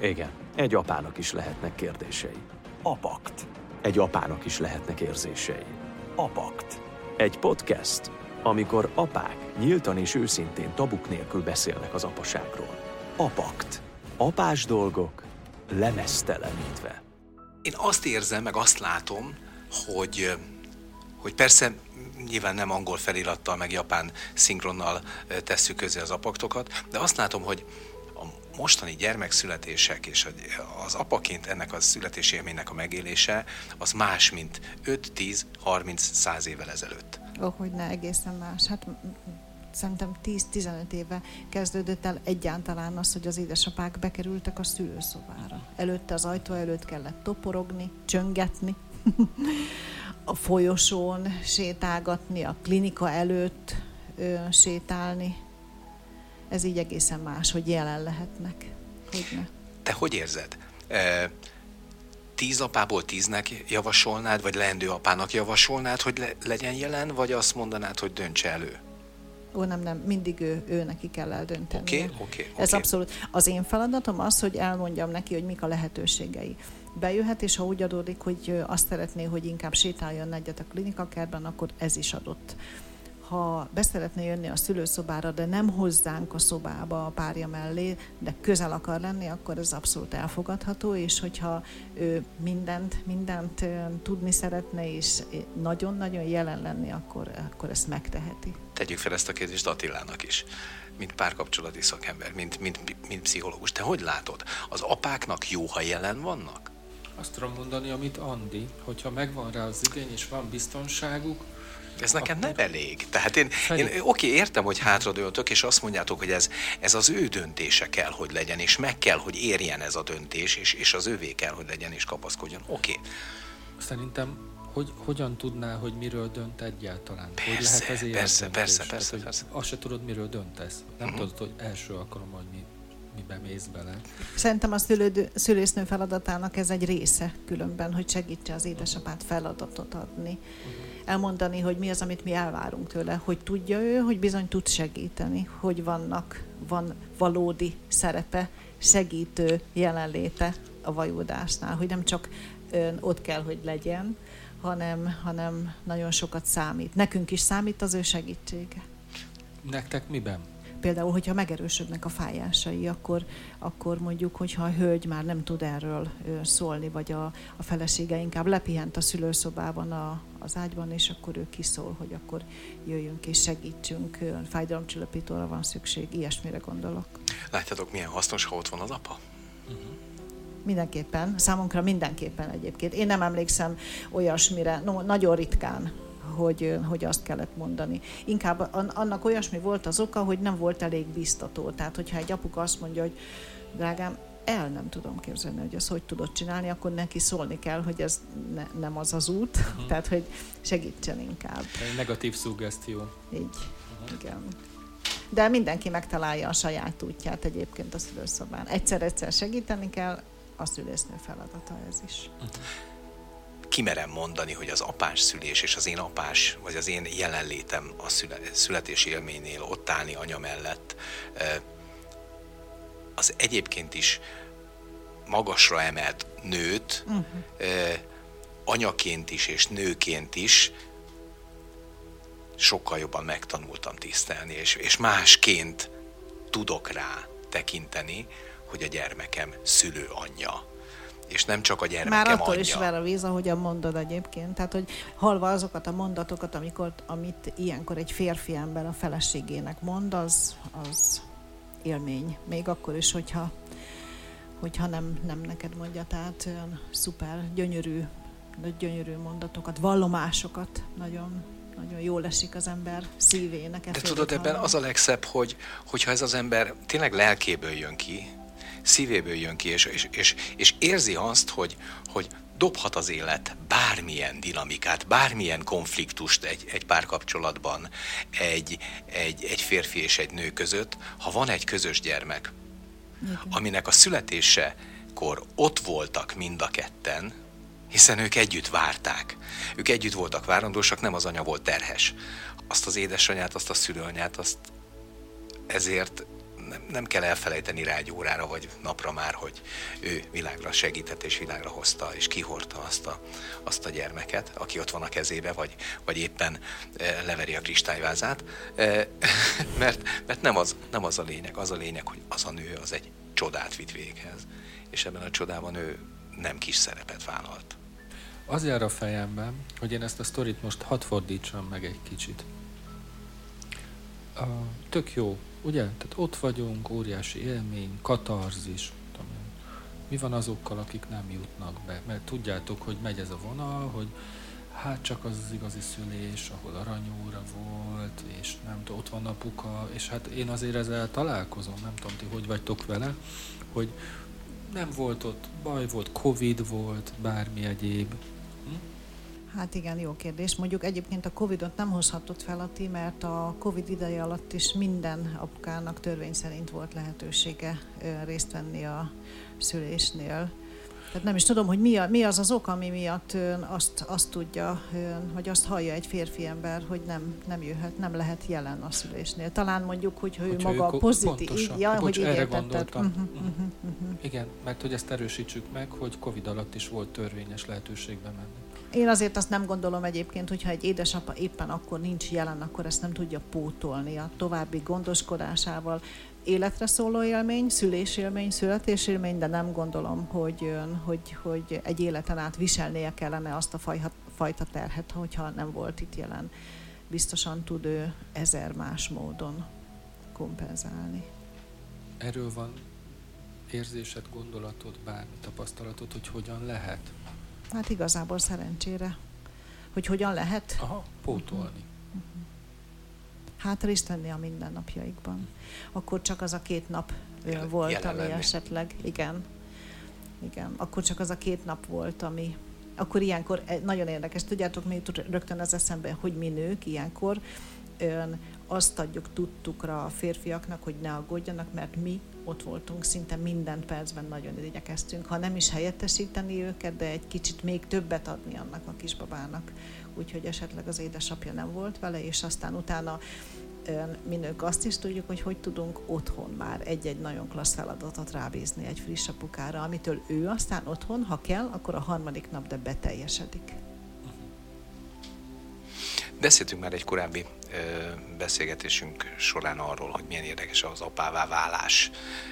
Igen, egy apának is lehetnek kérdései. Apakt. Egy apának is lehetnek érzései. Apakt. Egy podcast, amikor apák nyíltan és őszintén tabuk nélkül beszélnek az apaságról. Apakt. Apás dolgok lemesztelenítve. Én azt érzem, meg azt látom, hogy, hogy persze nyilván nem angol felirattal, meg japán szinkronnal tesszük közé az apaktokat, de azt látom, hogy mostani gyermekszületések és az apaként ennek a születési élménynek a megélése az más, mint 5, 10, 30, 100 évvel ezelőtt. Ó, oh, hogy ne, egészen más. Hát szerintem 10-15 éve kezdődött el egyáltalán az, hogy az édesapák bekerültek a szülőszobára. Előtte az ajtó előtt kellett toporogni, csöngetni, a folyosón sétálgatni, a klinika előtt ö, sétálni. Ez így egészen más, hogy jelen lehetnek. Hogyne. Te hogy érzed? E, tíz apából tíznek javasolnád, vagy leendő apának javasolnád, hogy le, legyen jelen, vagy azt mondanád, hogy döntse elő? Ó, nem, nem, mindig ő, ő neki kell eldönteni. Oké, okay, oké. Okay, Ez okay. abszolút. Az én feladatom az, hogy elmondjam neki, hogy mik a lehetőségei. Bejöhet, és ha úgy adódik, hogy azt szeretné, hogy inkább sétáljon egyet a klinikakertben, akkor ez is adott ha beszeretne jönni a szülőszobára, de nem hozzánk a szobába a párja mellé, de közel akar lenni, akkor ez abszolút elfogadható, és hogyha ő mindent, mindent tudni szeretne, és nagyon-nagyon jelen lenni, akkor, akkor ezt megteheti. Tegyük fel ezt a kérdést Attilának is mint párkapcsolati szakember, mint, mint, mint pszichológus. Te hogy látod? Az apáknak jó, ha jelen vannak? Azt tudom mondani, amit Andi, hogyha megvan rá az igény és van biztonságuk, ez nekem nem elég. Tehát én, én oké, értem, hogy hátradőltök, és azt mondjátok, hogy ez, ez az ő döntése kell, hogy legyen, és meg kell, hogy érjen ez a döntés, és, és az ővé kell, hogy legyen, és kapaszkodjon. Oké. Szerintem hogy, hogyan tudná, hogy miről dönt egyáltalán? Persze, hogy lehet az persze, persze, persze, Tehát, persze. Azt se tudod, miről döntesz. Nem uh-huh. tudod, hogy első alkalom, hogy mi, mibe mész bele. Szerintem a szülődő, szülésznő feladatának ez egy része különben, hogy segítse az édesapát feladatot adni. Uh-huh elmondani, hogy mi az, amit mi elvárunk tőle, hogy tudja ő, hogy bizony tud segíteni, hogy vannak, van valódi szerepe, segítő jelenléte a vajúdásnál, hogy nem csak ön ott kell, hogy legyen, hanem, hanem nagyon sokat számít. Nekünk is számít az ő segítsége. Nektek miben? Például, hogyha megerősödnek a fájásai, akkor, akkor mondjuk, hogyha a hölgy már nem tud erről szólni, vagy a, a felesége inkább lepihent a szülőszobában a, az ágyban, és akkor ő kiszól, hogy akkor jöjjünk és segítsünk, fájdalomcsillapítóra van szükség, ilyesmire gondolok. Látjátok, milyen hasznos, ha ott van az apa? Uh-huh. Mindenképpen, számunkra mindenképpen egyébként. Én nem emlékszem olyasmire, no, nagyon ritkán, hogy, hogy azt kellett mondani. Inkább annak olyasmi volt az oka, hogy nem volt elég biztató. Tehát, hogyha egy apuka azt mondja, hogy drágám, el nem tudom képzelni, hogy ezt hogy tudod csinálni, akkor neki szólni kell, hogy ez ne, nem az az út, uh-huh. tehát hogy segítsen inkább. Egy negatív szuggesztió. Így, uh-huh. igen. De mindenki megtalálja a saját útját egyébként a szülőszobán. Egyszer-egyszer segíteni kell, a szülésznő feladata ez is. Uh-huh kimerem mondani, hogy az apás szülés és az én apás, vagy az én jelenlétem a születési élménynél ott állni anya mellett, az egyébként is magasra emelt nőt, uh-huh. anyaként is és nőként is sokkal jobban megtanultam tisztelni, és, és másként tudok rá tekinteni, hogy a gyermekem szülő anyja és nem csak a gyermekem Már attól anyja. is ver a víz, ahogyan mondod egyébként. Tehát, hogy halva azokat a mondatokat, amikor, amit ilyenkor egy férfi ember a feleségének mond, az, az élmény. Még akkor is, hogyha, hogyha nem, nem neked mondja. Tehát olyan szuper, gyönyörű, gyönyörű mondatokat, vallomásokat nagyon nagyon jól esik az ember szívének. De tudod, ebben az a legszebb, hogy, hogyha ez az ember tényleg lelkéből jön ki, szívéből jön ki, és, és, és, és érzi azt, hogy, hogy dobhat az élet bármilyen dinamikát, bármilyen konfliktust egy, egy párkapcsolatban, egy, egy, egy férfi és egy nő között, ha van egy közös gyermek, Igen. aminek a születésekor ott voltak mind a ketten, hiszen ők együtt várták. Ők együtt voltak várandósak, nem az anya volt terhes. Azt az édesanyát, azt a szülőanyát, azt ezért nem, nem kell elfelejteni rá egy órára vagy napra már, hogy ő világra segített és világra hozta és kihordta azt a, azt a gyermeket, aki ott van a kezébe, vagy, vagy éppen e, leveri a kristályvázát, e, mert, mert nem, az, nem az a lényeg, az a lényeg, hogy az a nő az egy csodát vitt véghez, és ebben a csodában ő nem kis szerepet vállalt. Az jár a fejemben, hogy én ezt a sztorit most hadd fordítsam meg egy kicsit. Uh, tök jó, ugye? Tehát ott vagyunk, óriási élmény, katarzis. Mi van azokkal, akik nem jutnak be? Mert tudjátok, hogy megy ez a vonal, hogy hát csak az az igazi szülés, ahol aranyóra volt, és nem tudom, ott van apuka, és hát én azért ezzel találkozom, nem tudom, ti hogy vagytok vele, hogy nem volt ott baj, volt, Covid volt, bármi egyéb, Hát igen, jó kérdés. Mondjuk egyébként a Covid-ot nem hozhatott fel a ti, mert a Covid ideje alatt is minden apukának törvény szerint volt lehetősége részt venni a szülésnél. Tehát nem is tudom, hogy mi, a, mi az az ok, ami miatt ön azt, azt tudja, ön, hogy azt hallja egy férfi ember, hogy nem, nem jöhet, nem lehet jelen a szülésnél. Talán mondjuk, hogy ő hogy maga ő pozitív, pontosan, így, ja, hogy így erre gondoltam. Uh-huh, uh-huh, uh-huh. Igen, mert hogy ezt erősítsük meg, hogy Covid alatt is volt törvényes lehetőség bemenni. Én azért azt nem gondolom egyébként, hogyha egy édesapa éppen akkor nincs jelen, akkor ezt nem tudja pótolni a további gondoskodásával. Életre szóló élmény, szülésélmény, születésélmény, de nem gondolom, hogy, hogy, hogy egy életen át viselnie kellene azt a fajta, terhet, hogyha nem volt itt jelen. Biztosan tud ő ezer más módon kompenzálni. Erről van érzésed, gondolatod, bármi tapasztalatod, hogy hogyan lehet? Hát igazából szerencsére. Hogy hogyan lehet? Aha, pótolni. Uh-huh. Hát részt venni a mindennapjaikban. Akkor csak az a két nap Jel- volt, ami lenni. esetleg, igen, igen, akkor csak az a két nap volt, ami, akkor ilyenkor eh, nagyon érdekes, tudjátok, mi rögtön az eszembe, hogy mi nők ilyenkor ön, azt adjuk tudtukra a férfiaknak, hogy ne aggódjanak, mert mi ott voltunk szinte minden percben, nagyon igyekeztünk, ha nem is helyettesíteni őket, de egy kicsit még többet adni annak a kisbabának. Úgyhogy esetleg az édesapja nem volt vele, és aztán utána mi nők azt is tudjuk, hogy hogy tudunk otthon már egy-egy nagyon klassz feladatot rábízni egy friss apukára, amitől ő aztán otthon, ha kell, akkor a harmadik nap, de beteljesedik. Beszéltünk már egy korábbi ö, beszélgetésünk során arról, hogy milyen érdekes az apává válás,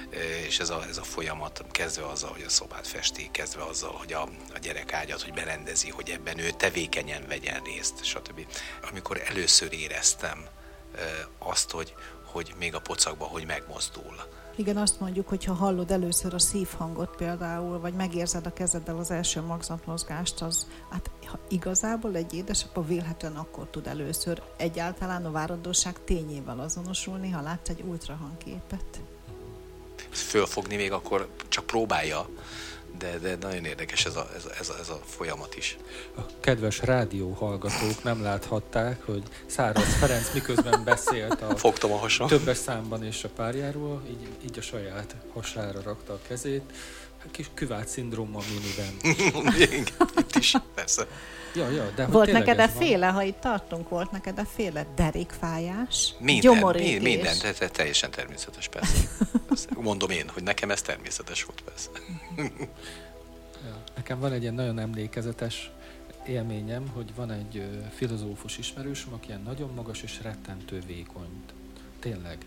ö, és ez a, ez a folyamat kezdve azzal, hogy a szobát festi, kezdve azzal, hogy a, a gyerek ágyat, hogy berendezi, hogy ebben ő tevékenyen vegyen részt, stb. Amikor először éreztem ö, azt, hogy, hogy még a pocakba, hogy megmozdul, igen, azt mondjuk, hogy ha hallod először a szívhangot például, vagy megérzed a kezeddel az első magzatmozgást, az hát ha igazából egy édesapa vélhetően akkor tud először egyáltalán a várandóság tényével azonosulni, ha látsz egy ultrahangképet. Fölfogni még akkor csak próbálja, de, de nagyon érdekes ez a, ez, a, ez, a, ez a folyamat is. A kedves rádió hallgatók nem láthatták, hogy Száraz Ferenc miközben beszélt a, Fogtam a hasam. többes számban és a párjáról, így, így a saját hasára rakta a kezét. Hát kis küvát szindróma miniben. Itt is, persze. Ja, ja, de volt neked-e féle, ha itt tartunk, volt neked-e féle derékfájás? Minden, mi, minden, de, de teljesen természetes, persze. Mondom én, hogy nekem ez természetes volt, persze. ja, nekem van egy ilyen nagyon emlékezetes élményem, hogy van egy filozófus ismerősöm, aki ilyen nagyon magas és rettentő vékony. Tényleg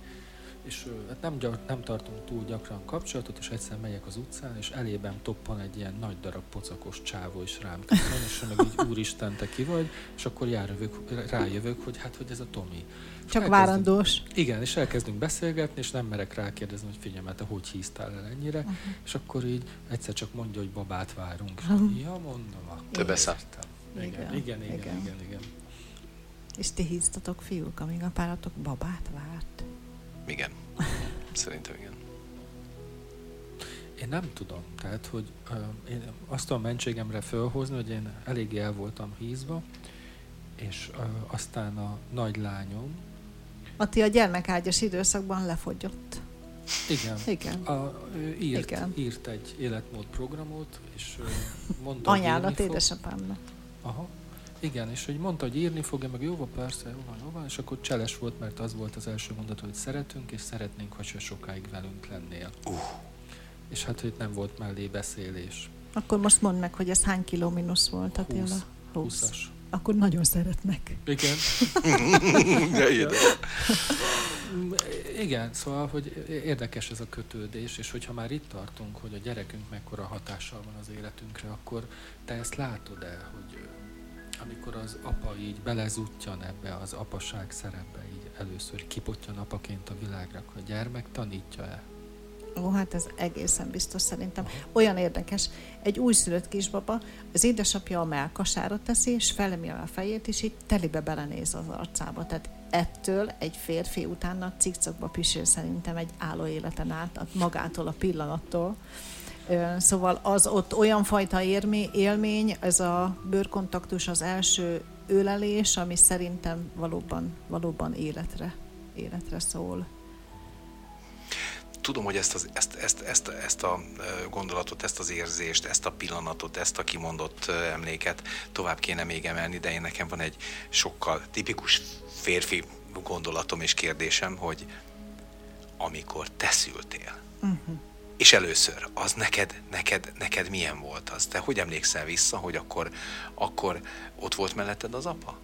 és hát nem, nem tartunk túl gyakran kapcsolatot, és egyszer megyek az utcán, és elében toppan egy ilyen nagy darab pocakos csávó, és rám köszön, és meg így úristen, te ki vagy, és akkor járövök, rájövök, hogy hát, hogy ez a Tomi. Csak várandós. Igen, és elkezdünk beszélgetni, és nem merek rákérdezni, hogy figyelj, te hogy híztál el ennyire, uh-huh. és akkor így egyszer csak mondja, hogy babát várunk. És uh-huh. ja, mondom, akkor Több Igen, igen, igen, igen, igen, igen, igen. És ti híztatok fiúk, amíg a páratok babát várt? Igen. Szerintem igen. Én nem tudom. Tehát, hogy uh, én azt a mentségemre fölhozni, hogy én eléggé el voltam hízva, és uh, aztán a nagy lányom... Ati a gyermekágyas időszakban lefogyott. Igen. Igen. A, ő írt, Igen. írt egy életmód programot, és uh, mondta, Anyának, édesapámnak. Aha. Igen, és hogy mondta, hogy írni fogja, meg jó van, persze, jó van, jó van, és akkor cseles volt, mert az volt az első mondat, hogy szeretünk, és szeretnénk, hogy sokáig velünk lennél. Uh. És hát, hogy nem volt mellé beszélés. Akkor most mondd meg, hogy ez hány kiló mínusz volt, Attila? 20. 20-as. Akkor nagyon szeretnek. Igen. De ide. Igen, szóval, hogy érdekes ez a kötődés, és hogyha már itt tartunk, hogy a gyerekünk mekkora hatással van az életünkre, akkor te ezt látod-e, hogy ö, amikor az apa így belezutjan ebbe az apaság szerepbe, így először kipottyan apaként a világra, akkor a gyermek tanítja-e? Ó, hát ez egészen biztos szerintem. Olyan érdekes, egy újszülött kisbaba, az édesapja a melkasára teszi, és felemel a fejét, és így telibe belenéz az arcába. Tehát ettől egy férfi utána cikcakba pisil szerintem egy álló életen át, magától a pillanattól. Szóval az ott olyan fajta érmi, élmény, ez a bőrkontaktus, az első ölelés, ami szerintem valóban, valóban életre, életre szól. Tudom, hogy ezt, az, ezt, ezt, ezt, ezt a gondolatot, ezt az érzést, ezt a pillanatot, ezt a kimondott emléket tovább kéne még emelni, de én nekem van egy sokkal tipikus férfi gondolatom és kérdésem, hogy amikor te szültél, Uh-huh. És először, az neked, neked, neked milyen volt az? Te hogy emlékszel vissza, hogy akkor, akkor ott volt melletted az apa?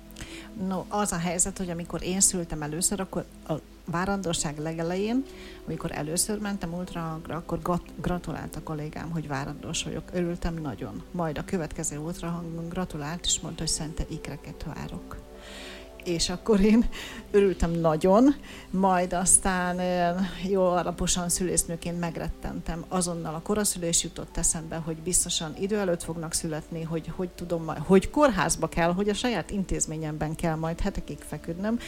No, az a helyzet, hogy amikor én szültem először, akkor a várandóság legelején, amikor először mentem ultrahangra, akkor gratulált a kollégám, hogy várandós vagyok. Örültem nagyon. Majd a következő ultrahangon gratulált, és mondta, hogy szente ikreket várok. És akkor én örültem nagyon, majd aztán jó alaposan szülésznőként megrettentem. Azonnal a koraszülés jutott eszembe, hogy biztosan idő előtt fognak születni, hogy hogy tudom majd, hogy kórházba kell, hogy a saját intézményemben kell majd hetekig feküdnöm.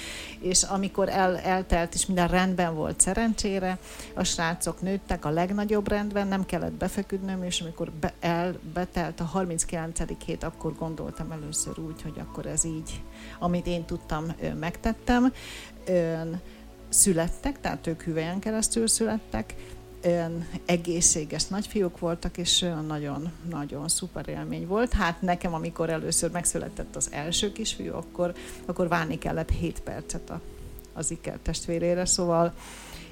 És amikor el, eltelt, és minden rendben volt szerencsére, a srácok nőttek a legnagyobb rendben, nem kellett befeküdnöm, és amikor be, el, betelt a 39. hét, akkor gondoltam először úgy, hogy akkor ez így, amit én tudtam, ö, megtettem. Születtek, tehát ők hüvelyen keresztül születtek, egészséges nagyfiúk voltak, és nagyon-nagyon szuper élmény volt. Hát nekem, amikor először megszületett az első kisfiú, akkor, akkor várni kellett 7 percet a, az iker testvérére, szóval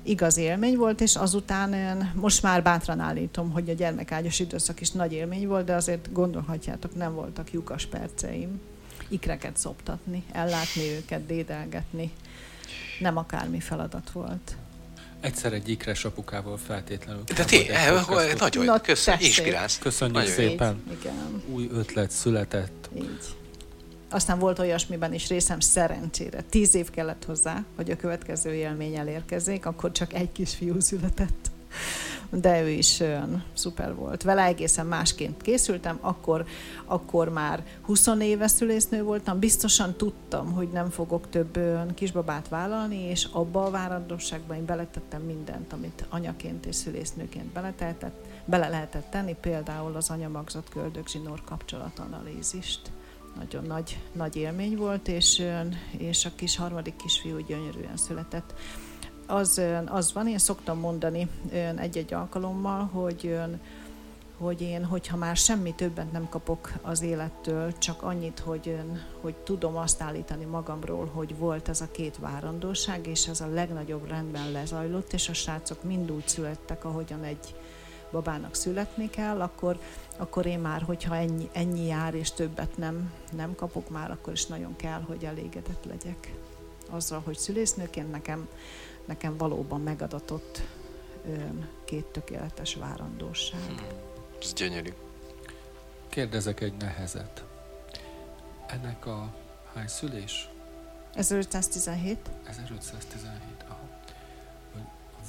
igaz élmény volt, és azután ön, most már bátran állítom, hogy a gyermekágyas időszak is nagy élmény volt, de azért gondolhatjátok, nem voltak lyukas perceim. Ikreket szoptatni, ellátni őket, dédelgetni. Nem akármi feladat volt. Egyszer egy ikres apukával feltétlenül. De ti, eh, podcastot. nagyon, Na, köszönöm, tessék. inspirálsz. Köszönjük Nagyon szépen. Így, igen, Új ötlet született. így. Aztán volt olyasmiben is részem szerencsére. Tíz év kellett hozzá, hogy a következő élmény elérkezzék, akkor csak egy kisfiú született. De ő is olyan szuper volt. Vele egészen másként készültem, akkor, akkor már 20 éves szülésznő voltam, biztosan tudtam, hogy nem fogok több kisbabát vállalni, és abba a várandóságban én beletettem mindent, amit anyaként és szülésznőként beletehetett, bele lehetett tenni, például az anyamagzat köldögzsinór kapcsolatanalízist nagyon nagy, nagy élmény volt, és, és a kis harmadik kisfiú gyönyörűen született. Az, az van, én szoktam mondani egy-egy alkalommal, hogy, hogy én, hogyha már semmi többet nem kapok az élettől, csak annyit, hogy, ön, hogy tudom azt állítani magamról, hogy volt ez a két várandóság, és ez a legnagyobb rendben lezajlott, és a srácok mind úgy születtek, ahogyan egy babának születni kell, akkor, akkor én már, hogyha ennyi, ennyi jár és többet nem, nem kapok már, akkor is nagyon kell, hogy elégedett legyek azzal, hogy szülésznőként nekem, nekem valóban megadatott ön, két tökéletes várandóság. Hm, Ez gyönyörű. Kérdezek egy nehezet. Ennek a hány szülés? 1517? 1517. Aha.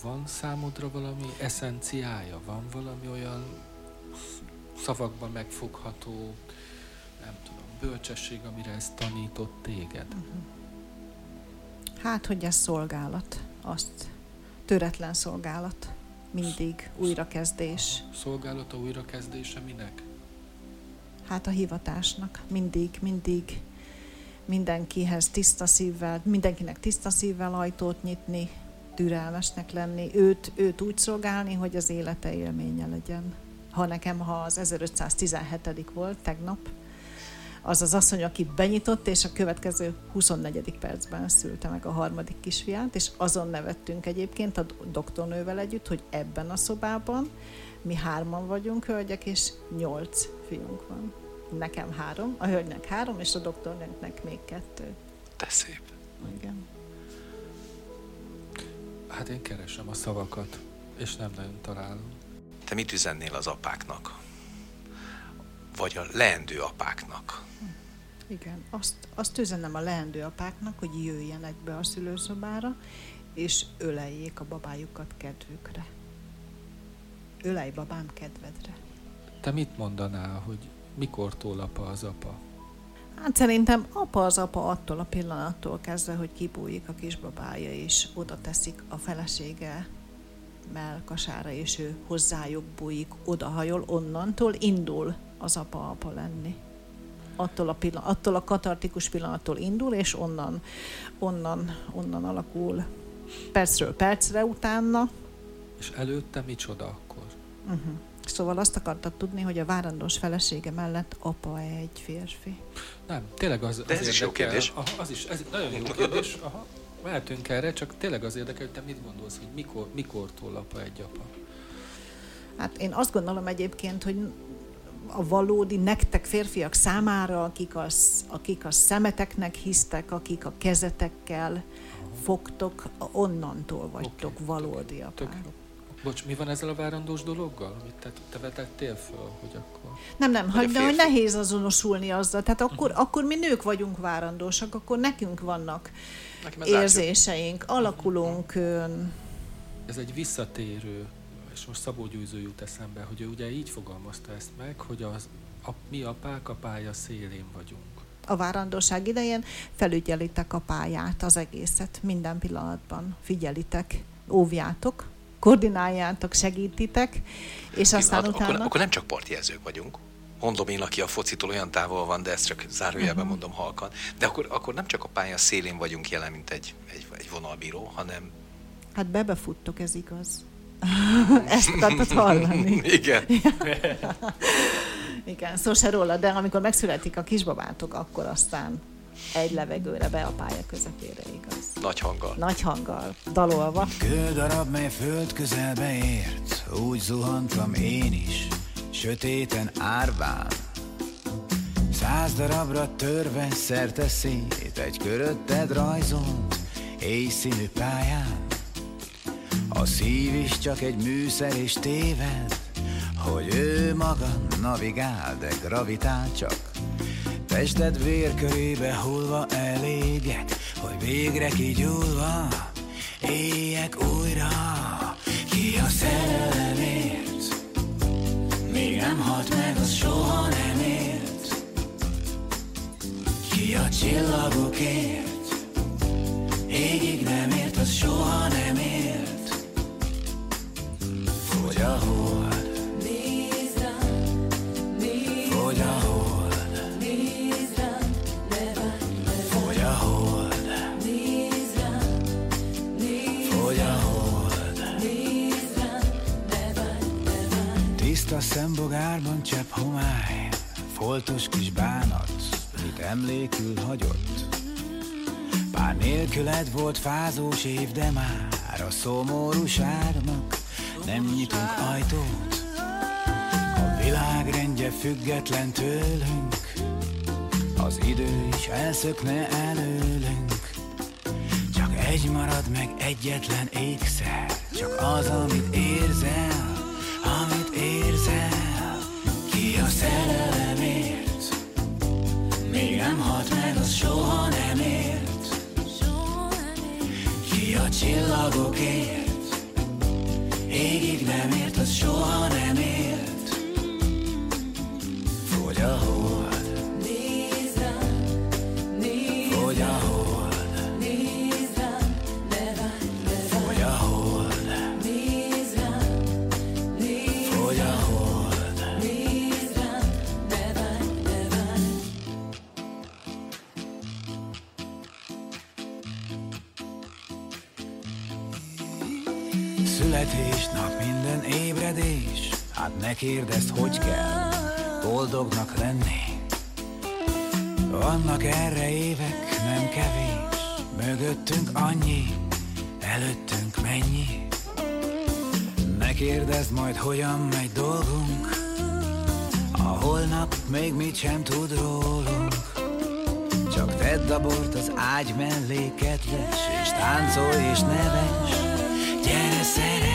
Van számodra valami eszenciája? Van valami olyan szavakban megfogható, nem tudom, bölcsesség, amire ez tanított téged? Hát, hogy ez szolgálat, azt töretlen szolgálat, mindig újrakezdés. Szolgálata újrakezdése minek? Hát a hivatásnak mindig, mindig mindenkihez tiszta szívvel, mindenkinek tiszta szívvel ajtót nyitni, türelmesnek lenni, őt, őt úgy szolgálni, hogy az élete élménye legyen. Ha nekem, ha az 1517. volt tegnap, az az asszony, aki benyitott, és a következő 24. percben szülte meg a harmadik kisfiát, és azon nevettünk egyébként a doktornővel együtt, hogy ebben a szobában mi hárman vagyunk hölgyek, és nyolc fiunk van. Nekem három, a hölgynek három, és a doktornőnknek még kettő. De szép. Igen. Hát én keresem a szavakat, és nem nagyon találom. Te mit üzennél az apáknak? Vagy a leendő apáknak? Igen, azt, azt üzenem a leendő apáknak, hogy jöjjenek be a szülőszobára, és öleljék a babájukat kedvükre. Ölej babám kedvedre. Te mit mondanál, hogy mikortól apa az apa? Hát szerintem apa az apa attól a pillanattól kezdve, hogy kibújik a kisbabája, és oda teszik a felesége melkasára, és ő hozzájuk bújik, odahajol, onnantól indul az apa apa lenni. Attól a, pillan- attól a katartikus pillanattól indul, és onnan, onnan, onnan alakul percről percre utána. És előtte micsoda akkor? Uh-huh. Szóval azt akartad tudni, hogy a várandós felesége mellett apa egy férfi. Nem, tényleg az, De az ez is jó érdekel. kérdés. Aha, az is, ez nagyon jó kérdés. Aha, mehetünk erre, csak tényleg az érdekel, hogy te mit gondolsz, hogy mikor, mikortól apa egy apa? Hát én azt gondolom egyébként, hogy a valódi nektek férfiak számára, akik a, akik a szemeteknek hisztek, akik a kezetekkel fogtok, onnantól vagytok Oké, valódi Tök jó. Bocs, mi van ezzel a várandós dologgal, amit te, te vetettél föl, hogy akkor... Nem, nem, hogy, de hogy nehéz azonosulni azzal. Tehát akkor, Mhm. akkor mi nők vagyunk várandósak, akkor nekünk vannak érzéseink, alakulunk. ön, Ez egy visszatérő, és most Szabó Győző jut eszembe, hogy ő ugye így fogalmazta ezt meg, hogy az, a, mi a pálya szélén vagyunk. A várandóság idején felügyelitek a pályát, az egészet, minden pillanatban figyelitek, óvjátok, koordináljátok, segítitek, és aztán Pillanat, utána... akkor, akkor nem csak partjelzők vagyunk. Mondom én, aki a focitól olyan távol van, de ezt csak zárójelben Mhm. mondom halkan. De akkor, akkor nem csak a pálya szélén vagyunk jelen, mint egy, egy, egy vonalbíró, hanem Hát bebefuttok, ez igaz. Ezt akartad hallani. igen. Igen, szó se róla, de amikor megszületik a kisbabátok, akkor aztán egy levegőre be a pálya közepére, igaz. Nagy hanggal. Nagy hanggal, dalolva. Kődarab, mely föld közelbe ért, úgy zuhantam én is, sötéten árván. Száz darabra törve szerte szét, egy körötted rajzolt, éjszínű pályán. A szív is csak egy műszer és téved, hogy ő maga navigál, de gravitál csak. Tested vérkörébe hullva elégek, hogy végre kigyúlva éljek újra. Ki a szerelemért, még nem halt meg, az soha nem ért. Ki a csillagokért, égig nem ért, az soha nem ért. A hold, a hold. Tiszta szembogárban csepp homály, foltos kis bánat, mit emlékül hagyott. Pár nélküled volt fázós év, de már a szomorúságnak nem nyitunk ajtót. A világ rendje független tőlünk, az idő is elszökne előlünk. Csak egy marad meg egyetlen ékszer, csak az, amit érzel, amit érzel. Ki a szerelemért, még nem halt meg, az soha nem ért. Ki a csillagokért, ébredés Hát ne kérdezd, hogy kell boldognak lenni. Vannak erre évek, nem kevés. Mögöttünk annyi, előttünk mennyi. Ne kérdezd majd, hogyan megy dolgunk. A holnap még mit sem tud rólunk. Csak tedd a bort az ágy mellé, kedves És táncolj és neves. Gyere, szeretj